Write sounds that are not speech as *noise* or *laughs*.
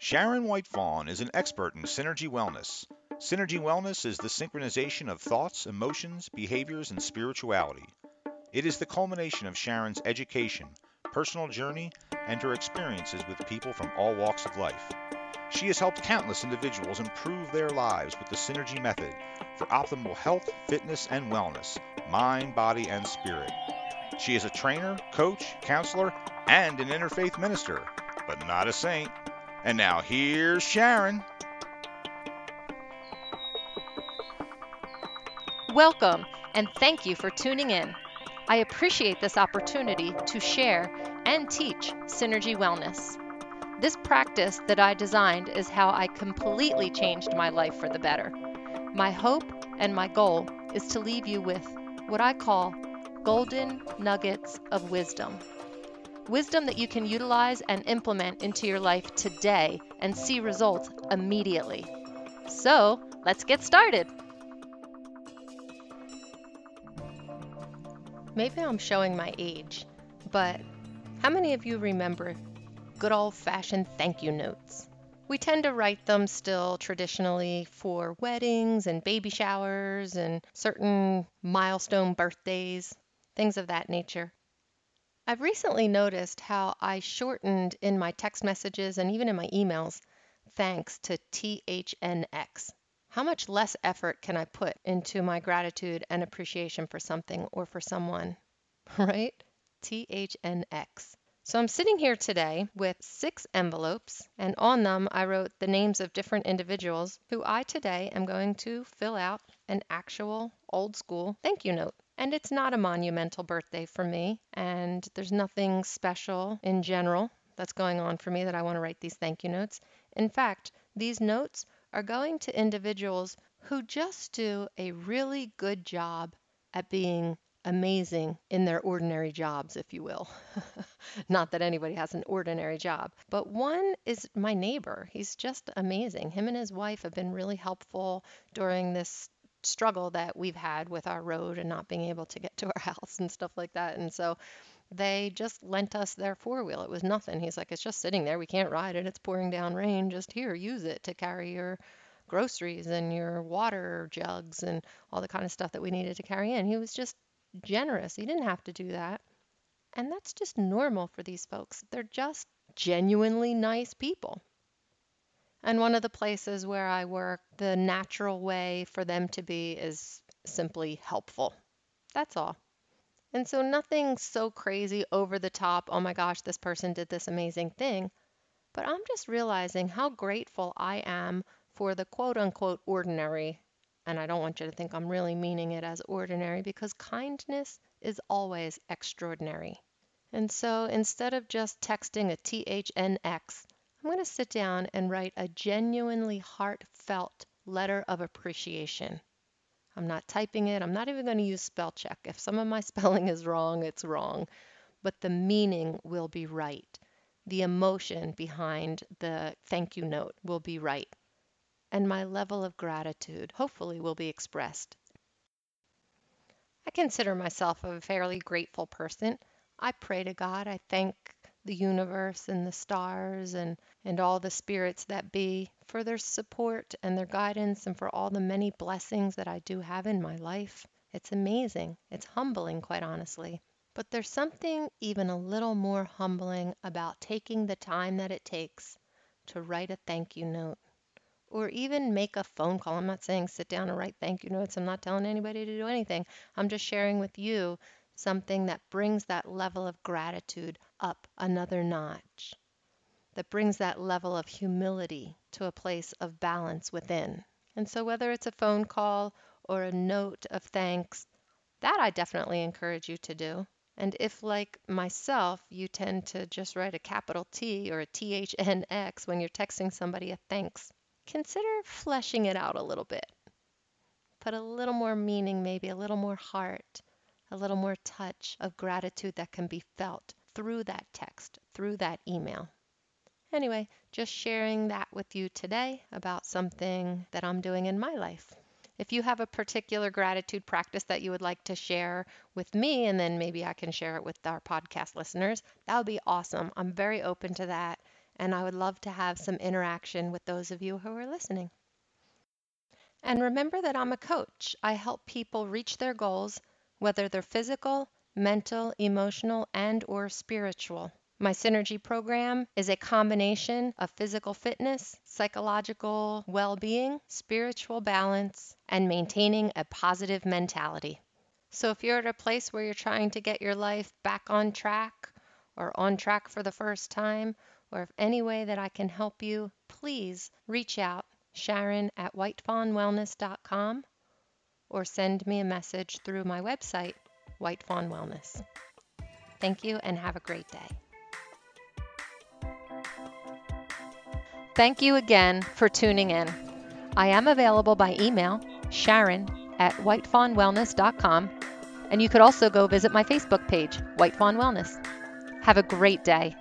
Sharon White Fawn is an expert in Synergy Wellness. Synergy Wellness is the synchronization of thoughts, emotions, behaviors, and spirituality. It is the culmination of Sharon's education, personal journey, and her experiences with people from all walks of life. She has helped countless individuals improve their lives with the Synergy method for optimal health, fitness, and wellness, mind, body, and spirit. She is a trainer, coach, counselor, and an interfaith minister, but not a saint. And now here's Sharon. Welcome, and thank you for tuning in. I appreciate this opportunity to share and teach Synergy Wellness. This practice that I designed is how I completely changed my life for the better. My hope and my goal is to leave you with what I call golden nuggets of wisdom. Wisdom that you can utilize and implement into your life today and see results immediately. So, let's get started. Maybe I'm showing my age, but how many of you remember good old fashioned thank you notes? We tend to write them still traditionally for weddings and baby showers and certain milestone birthdays, things of that nature. I've recently noticed how I shortened in my text messages and even in my emails thanks to THNX. How much less effort can I put into my gratitude and appreciation for something or for someone? *laughs* Right? THNX. So I'm sitting here today with six envelopes, and on them I wrote the names of different individuals who I today am going to fill out an actual old school thank you note. And it's not a monumental birthday for me, and there's nothing special in general that's going on for me that I want to write these thank you notes. In fact, these notes are going to individuals who just do a really good job at being amazing in their ordinary jobs, if you will. *laughs* Not that anybody has an ordinary job, but one is my neighbor. He's just amazing. Him and his wife have been really helpful during this struggle that we've had with our road and not being able to get to *laughs* our house and stuff like that. And so they just lent us their four wheel. It was nothing. He's like, it's just sitting there. We can't ride it. It's pouring down rain. Just here, use it to carry your groceries and your water jugs and all the kind of stuff that we needed to carry in. He was just generous. He didn't have to do that. And that's just normal for these folks. They're just genuinely nice people. And one of the places where I work, the natural way for them to be is simply helpful. That's all. And so nothing so crazy over the top, oh my gosh, this person did this amazing thing. But I'm just realizing how grateful I am for the quote unquote ordinary. And I don't want you to think I'm really meaning it as ordinary because kindness is always extraordinary. And so instead of just texting a THNX, I'm going to sit down and write a genuinely heartfelt letter of appreciation. I'm not typing it. I'm not even going to use spell check. If some of my *laughs* spelling is wrong, it's wrong. But the meaning will be right. The emotion behind the thank you note will be right. And my level of gratitude hopefully will be expressed. I consider myself a fairly grateful person. I pray to God. I thank the universe and the stars and, and all the spirits that be for their support and their guidance and for all the many blessings that I do have in my life. It's amazing. It's humbling, quite honestly. But there's something even a little more humbling about taking the time that it takes to write a thank you note or even make a phone call. I'm not saying sit down and write thank you notes. I'm not telling anybody to do anything. I'm just sharing with you something that brings that level of gratitude up another notch, that brings that level of humility to a place of balance within. And so, whether it's a phone call or a note of thanks, that I definitely encourage you to do. And if, like myself, you tend to just write a capital T or a THNX when you're texting somebody a thanks, consider fleshing it out a little bit. Put a little more meaning, maybe a little more heart, a little more touch of gratitude that can be felt through that text, through that email. Anyway, just sharing that with you today about something that I'm doing in my life. If you have a particular gratitude practice that you would like to share with me, and then maybe I can share it with our podcast listeners, that would be awesome. I'm very open to that. and I would love to have some interaction with those of you who are listening. And remember that I'm a coach. I help people reach their goals, whether they're physical, mental, emotional, and or spiritual. My Synergy program is a combination of physical fitness, psychological well-being, spiritual balance, and maintaining a positive mentality. So if you're at a place where you're trying to get your life back on track or on track for the first time, or if any way that I can help you, please reach out, Sharon at whitefawnwellness.com, or send me a message through my website, White Fawn Wellness. Thank you and have a great day. Thank you again for tuning in. I am available by email, Sharon at whitefawnwellness.com, and you could also go visit my Facebook page, White Fawn Wellness. Have a great day.